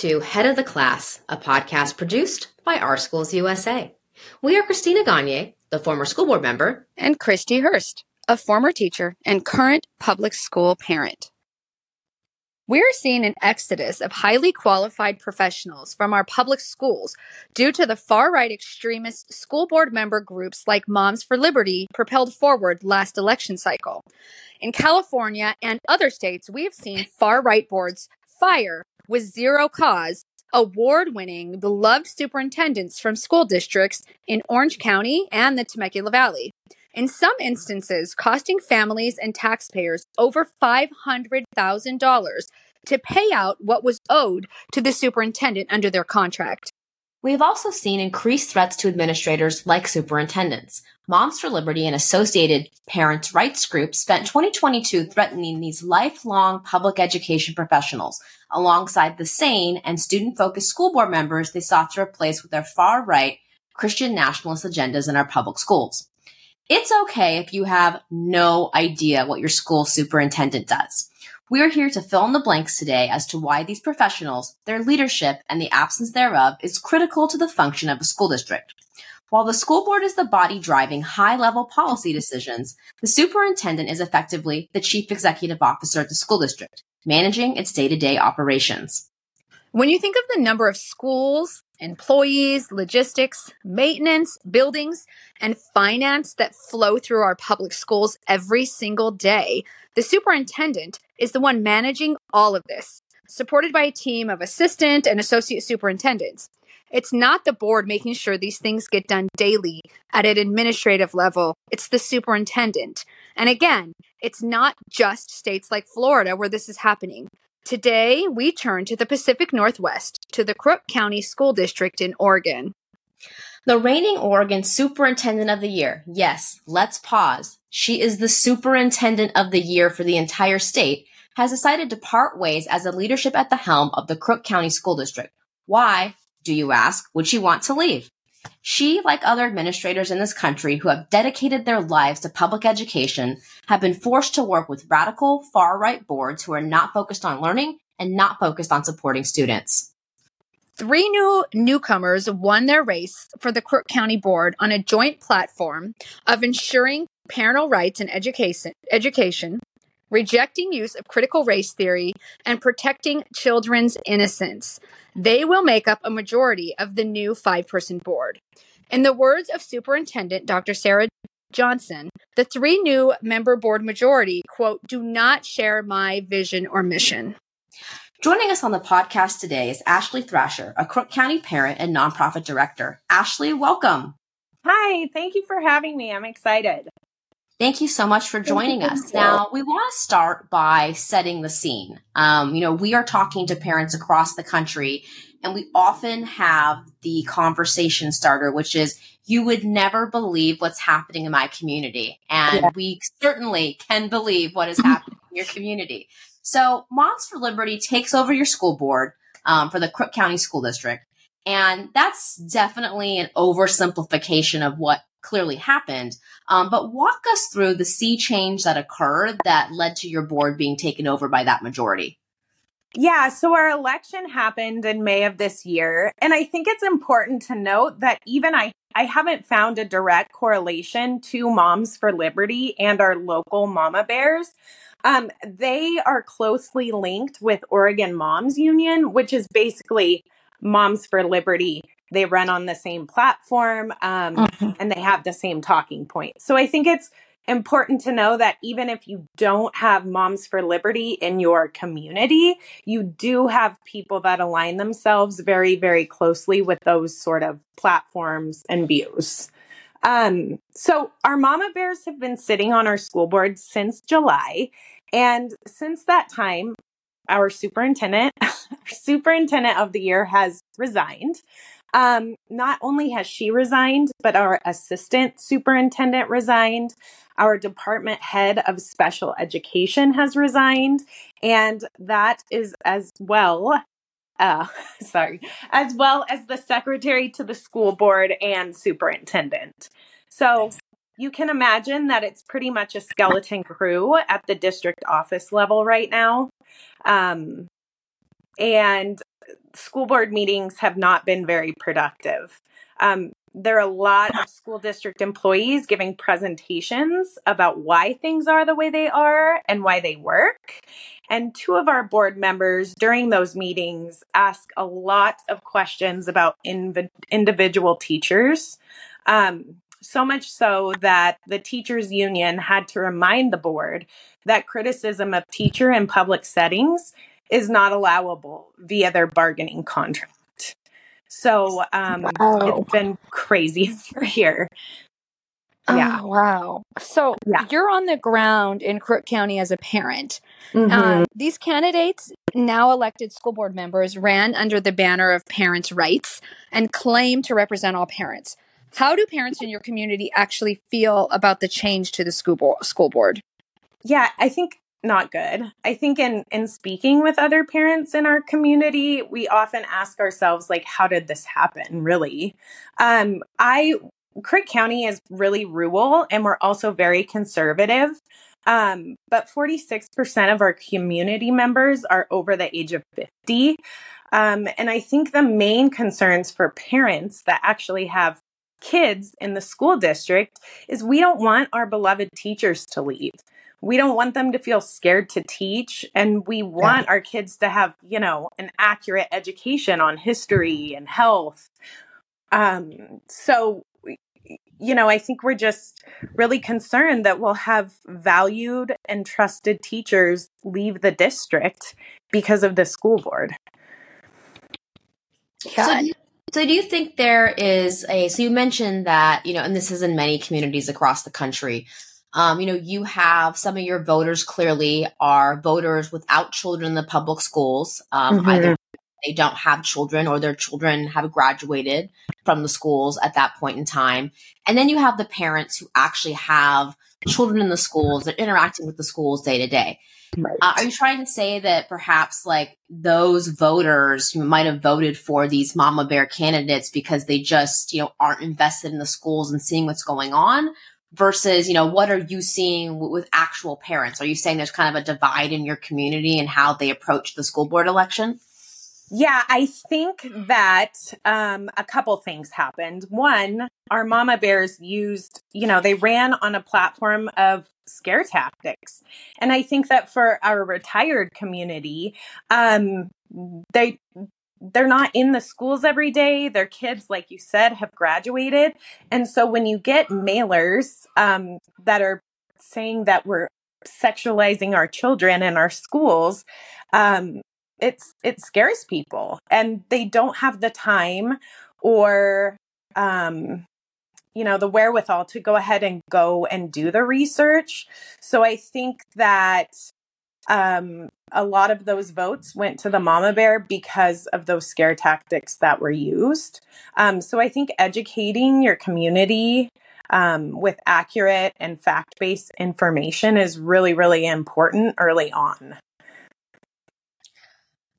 To Head of the Class, a podcast produced by Our Schools USA. We are Christina Gagne, the former school board member, and Kristi Hurst, a former teacher and current public school parent. We're seeing an exodus of highly qualified professionals from our public schools due to the far right extremist school board member groups like Moms for Liberty propelled forward last election cycle. In California and other states, we have seen far right boards fire with zero cause award winning, beloved superintendents from school districts in Orange County and the Temecula Valley. In some instances, costing families and taxpayers over $500,000 to pay out what was owed to the superintendent under their contract. We have also seen increased threats to administrators like superintendents. Moms for Liberty and associated parents' rights groups spent 2022 threatening these lifelong public education professionals alongside the sane and student focused school board members they sought to replace with their far right Christian nationalist agendas in our public schools. It's okay if you have no idea what your school superintendent does. We are here to fill in the blanks today as to why these professionals, their leadership, and the absence thereof is critical to the function of a school district. While the school board is the body driving high level policy decisions, the superintendent is effectively the chief executive officer of the school district, managing its day to day operations. When you think of the number of schools, employees, logistics, maintenance, buildings, and finance that flow through our public schools every single day, the superintendent is the one managing all of this, supported by a team of assistant and associate superintendents. It's not the board making sure these things get done daily at an administrative level. It's the superintendent. And again, it's not just states like Florida where this is happening. Today, we turn to the Pacific Northwest, to the Crook County School District in Oregon. The reigning Oregon Superintendent of the Year. Yes, let's pause. She is the Superintendent of the Year for the entire state, has decided to part ways as the leadership at the helm of the Crook County School District. Why? do you ask, would she want to leave? She, like other administrators in this country who have dedicated their lives to public education, have been forced to work with radical far right boards who are not focused on learning and not focused on supporting students. Three new newcomers won their race for the Crook County Board on a joint platform of ensuring parental rights and education, education, rejecting use of critical race theory, and protecting children's innocence. They will make up a majority of the new five person board. In the words of Superintendent Dr. Sarah Johnson, the three new member board majority, quote, do not share my vision or mission. Joining us on the podcast today is Ashley Thrasher, a Crook County parent and nonprofit director. Ashley, welcome. Hi, thank you for having me. I'm excited. Thank you so much for joining us. Now, we want to start by setting the scene. Um, you know, we are talking to parents across the country, and we often have the conversation starter, which is, you would never believe what's happening in my community. And yeah. we certainly can believe what is happening in your community. So, Moms for Liberty takes over your school board um, for the Crook County School District. And that's definitely an oversimplification of what clearly happened. Um, but walk us through the sea change that occurred that led to your board being taken over by that majority. Yeah, so our election happened in May of this year. And I think it's important to note that even I, I haven't found a direct correlation to Moms for Liberty and our local mama bears. Um, they are closely linked with Oregon Moms Union, which is basically Moms for Liberty they run on the same platform um, mm-hmm. and they have the same talking point. So I think it's important to know that even if you don't have Moms for Liberty in your community, you do have people that align themselves very, very closely with those sort of platforms and views. Um, so our mama bears have been sitting on our school board since July. And since that time, our superintendent, our superintendent of the year has resigned. Um, not only has she resigned, but our assistant superintendent resigned. Our department head of special education has resigned. And that is as well uh, sorry, as well as the secretary to the school board and superintendent. So you can imagine that it's pretty much a skeleton crew at the district office level right now. Um, and school board meetings have not been very productive. Um, there are a lot of school district employees giving presentations about why things are the way they are and why they work. And two of our board members during those meetings ask a lot of questions about inv- individual teachers. Um, so much so that the teachers union had to remind the board that criticism of teacher in public settings is not allowable via their bargaining contract. So um, wow. it's been crazy for here. Yeah. Oh, wow. So yeah. you're on the ground in Crook County as a parent. Mm-hmm. Um, these candidates, now elected school board members, ran under the banner of parents' rights and claim to represent all parents. How do parents in your community actually feel about the change to the school board? School board? Yeah, I think not good. I think in in speaking with other parents in our community, we often ask ourselves like how did this happen, really? Um I Crook County is really rural and we're also very conservative. Um, but 46% of our community members are over the age of 50. Um, and I think the main concerns for parents that actually have kids in the school district is we don't want our beloved teachers to leave we don't want them to feel scared to teach and we want yeah. our kids to have you know an accurate education on history and health um so you know i think we're just really concerned that we'll have valued and trusted teachers leave the district because of the school board yeah. So, so do you think there is a so you mentioned that you know and this is in many communities across the country um, you know, you have some of your voters clearly are voters without children in the public schools. Um, mm-hmm. Either they don't have children or their children have graduated from the schools at that point in time. And then you have the parents who actually have children in the schools that are interacting with the schools day to day. Right. Uh, are you trying to say that perhaps like those voters who might have voted for these mama bear candidates because they just, you know, aren't invested in the schools and seeing what's going on? Versus you know what are you seeing with actual parents? Are you saying there's kind of a divide in your community and how they approach the school board election? Yeah i think that um, a couple things happened. One our mama bears used you know they ran on a platform of scare tactics. And i think that for our retired community um, they they're not in the schools every day. Their kids, like you said, have graduated. And so when you get mailers um, that are saying that we're sexualizing our children in our schools, um, it's it scares people, and they don't have the time or um, you know the wherewithal to go ahead and go and do the research. So I think that um, a lot of those votes went to the mama bear because of those scare tactics that were used. Um, so I think educating your community um, with accurate and fact based information is really, really important early on.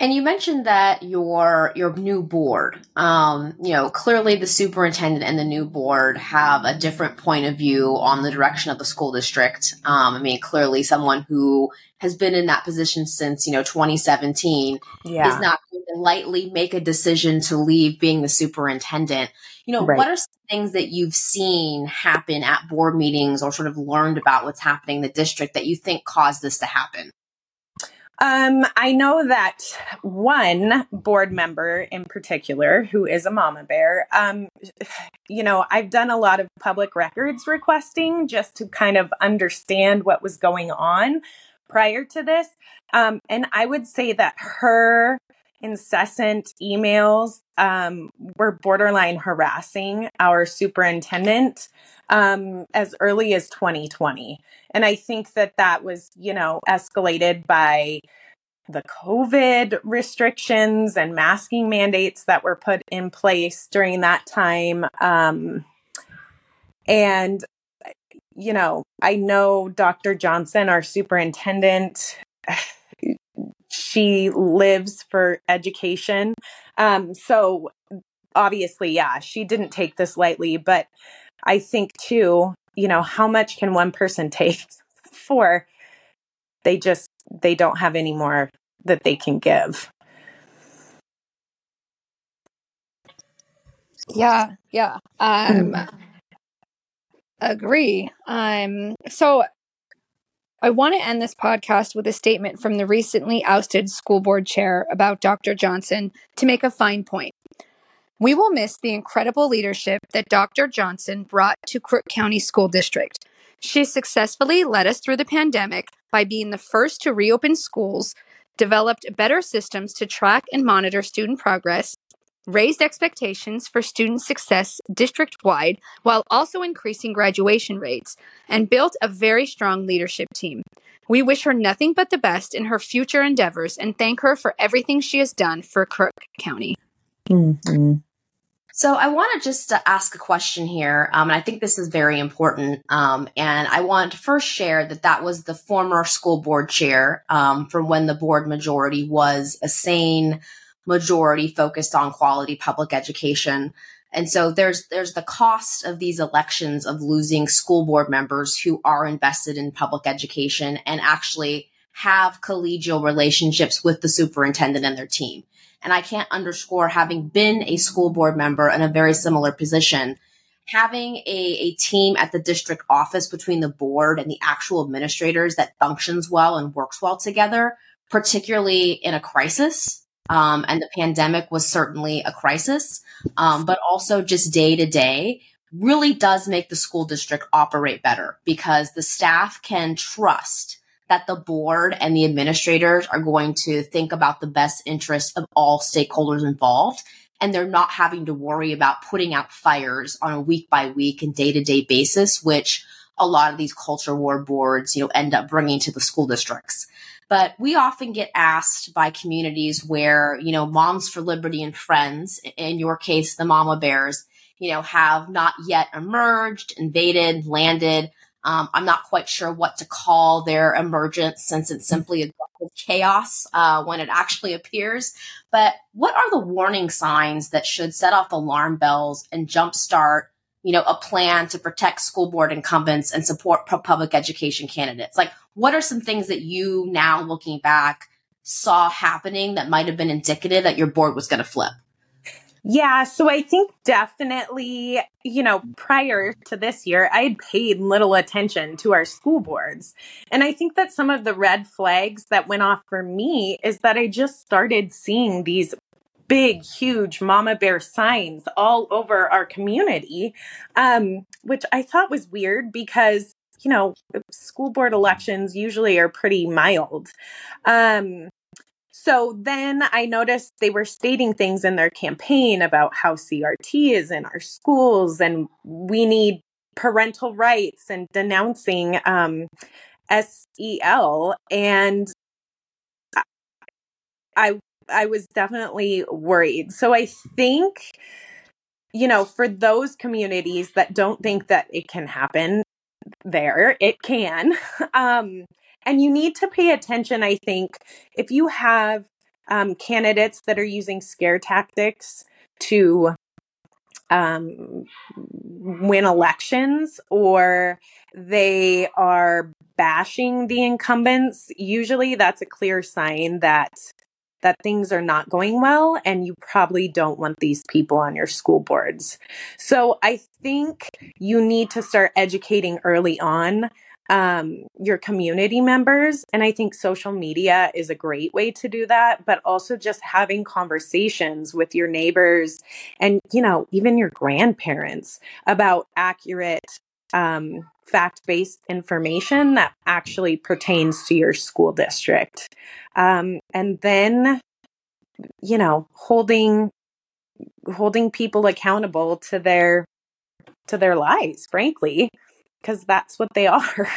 And you mentioned that your your new board, um, you know, clearly the superintendent and the new board have a different point of view on the direction of the school district. Um, I mean, clearly someone who has been in that position since you know 2017 yeah. is not going to lightly make a decision to leave being the superintendent. You know, right. what are some things that you've seen happen at board meetings or sort of learned about what's happening in the district that you think caused this to happen? Um, I know that one board member in particular, who is a mama bear, um, you know, I've done a lot of public records requesting just to kind of understand what was going on prior to this. Um, and I would say that her incessant emails um, were borderline harassing our superintendent um, as early as 2020. And I think that that was, you know, escalated by the COVID restrictions and masking mandates that were put in place during that time. Um, and, you know, I know Dr. Johnson, our superintendent, she lives for education. Um, so obviously, yeah, she didn't take this lightly, but I think too, you know, how much can one person take for they just they don't have any more that they can give. Yeah, yeah. Um mm. agree. Um so I want to end this podcast with a statement from the recently ousted school board chair about Dr. Johnson to make a fine point. We will miss the incredible leadership that Dr. Johnson brought to Crook County School District. She successfully led us through the pandemic by being the first to reopen schools, developed better systems to track and monitor student progress, raised expectations for student success district wide while also increasing graduation rates, and built a very strong leadership team. We wish her nothing but the best in her future endeavors and thank her for everything she has done for Crook County. Mm-hmm. So I want to just uh, ask a question here, um, and I think this is very important. Um, and I want to first share that that was the former school board chair um, from when the board majority was a sane majority focused on quality public education. And so there's there's the cost of these elections of losing school board members who are invested in public education and actually have collegial relationships with the superintendent and their team. And I can't underscore having been a school board member in a very similar position, having a, a team at the district office between the board and the actual administrators that functions well and works well together, particularly in a crisis um, and the pandemic was certainly a crisis, um, but also just day to day really does make the school district operate better because the staff can trust that the board and the administrators are going to think about the best interest of all stakeholders involved. And they're not having to worry about putting out fires on a week by week and day to day basis, which a lot of these culture war boards, you know, end up bringing to the school districts. But we often get asked by communities where, you know, Moms for Liberty and friends, in your case, the Mama Bears, you know, have not yet emerged, invaded, landed. Um, I'm not quite sure what to call their emergence since it's simply a chaos uh, when it actually appears. But what are the warning signs that should set off alarm bells and jumpstart you know, a plan to protect school board incumbents and support public education candidates? Like, what are some things that you now looking back saw happening that might have been indicative that your board was going to flip? Yeah, so I think definitely, you know, prior to this year, I had paid little attention to our school boards. And I think that some of the red flags that went off for me is that I just started seeing these big, huge mama bear signs all over our community, um, which I thought was weird because, you know, school board elections usually are pretty mild. Um, so then I noticed they were stating things in their campaign about how CRT is in our schools and we need parental rights and denouncing um, SEL. And I I was definitely worried. So I think, you know, for those communities that don't think that it can happen there, it can. Um, and you need to pay attention, I think, if you have um, candidates that are using scare tactics to um, win elections or they are bashing the incumbents, usually that's a clear sign that that things are not going well and you probably don't want these people on your school boards. So I think you need to start educating early on um, your community members. And I think social media is a great way to do that, but also just having conversations with your neighbors and, you know, even your grandparents about accurate um, fact based information that actually pertains to your school district. Um, and then, you know, holding holding people accountable to their to their lies frankly because that's what they are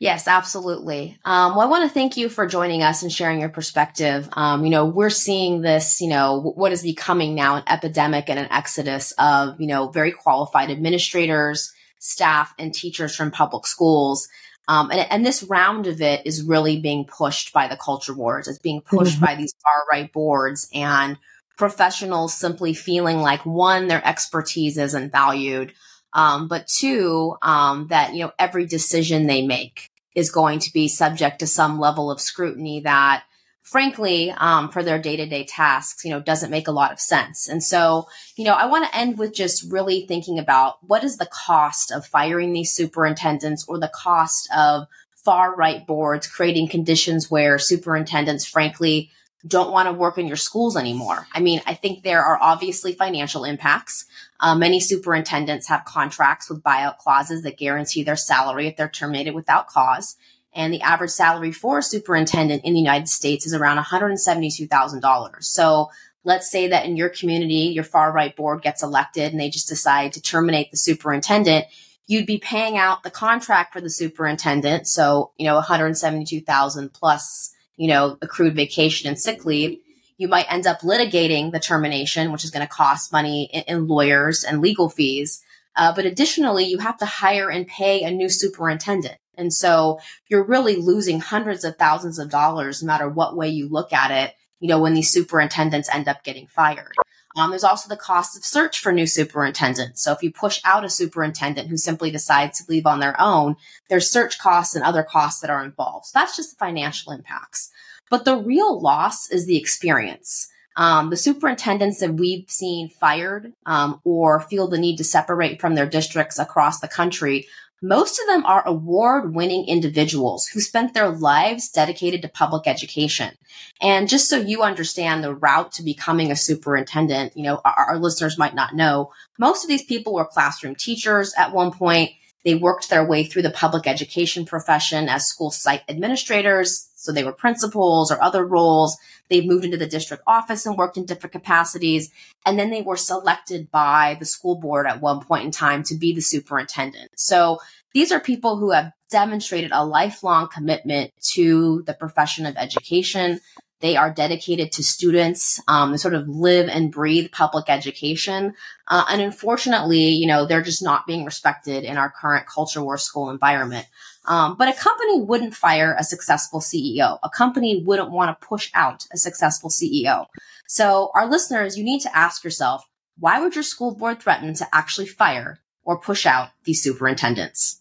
Yes, absolutely. Um, well, I want to thank you for joining us and sharing your perspective. Um, you know, we're seeing this, you know, what is becoming now an epidemic and an exodus of, you know, very qualified administrators, staff, and teachers from public schools. Um, and, and, this round of it is really being pushed by the culture wars. It's being pushed mm-hmm. by these far right boards and professionals simply feeling like one, their expertise isn't valued. Um, but two, um, that, you know, every decision they make is going to be subject to some level of scrutiny that frankly, um, for their day to day tasks, you know, doesn't make a lot of sense. And so, you know, I want to end with just really thinking about what is the cost of firing these superintendents or the cost of far right boards creating conditions where superintendents, frankly, don't want to work in your schools anymore. I mean, I think there are obviously financial impacts. Uh, many superintendents have contracts with buyout clauses that guarantee their salary if they're terminated without cause. And the average salary for a superintendent in the United States is around $172,000. So let's say that in your community, your far right board gets elected and they just decide to terminate the superintendent. You'd be paying out the contract for the superintendent. So, you know, 172,000 plus you know, accrued vacation and sick leave, you might end up litigating the termination, which is going to cost money in, in, lawyers and legal fees. Uh, but additionally, you have to hire and pay a new superintendent. And so you're really losing hundreds of thousands of dollars, no matter what way you look at it, you know, when these superintendents end up getting fired. Um, there's also the cost of search for new superintendents. So if you push out a superintendent who simply decides to leave on their own, there's search costs and other costs that are involved. So that's just the financial impacts. But the real loss is the experience. Um, the superintendents that we've seen fired um, or feel the need to separate from their districts across the country most of them are award winning individuals who spent their lives dedicated to public education. And just so you understand the route to becoming a superintendent, you know, our, our, listeners might not know, most of these people were classroom teachers at one point. They worked their way through the public education profession as school site administrators. So they were principals or other roles. They moved into the district office and worked in different capacities. And then they were selected by the school board at one point in time to be the superintendent. So these are people who have demonstrated a lifelong commitment to the profession of education. They are dedicated to students. Um, sort of live and breathe public education. Uh, and unfortunately, you know, they're just not being respected in our current culture war school environment. Um, but a company wouldn't fire a successful CEO. A company wouldn't want to push out a successful CEO. So our listeners, you need to ask yourself, why would your school board threaten to actually fire or push out these superintendents?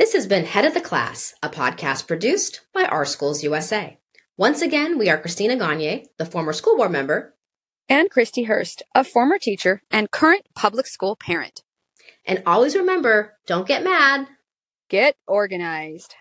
This has been Head of the Class, a podcast produced by Our Schools USA. Once again, we are Christina Gagne, the former school board member, and Kristi Hurst, a former teacher and current public school parent. And always remember don't get mad, get organized.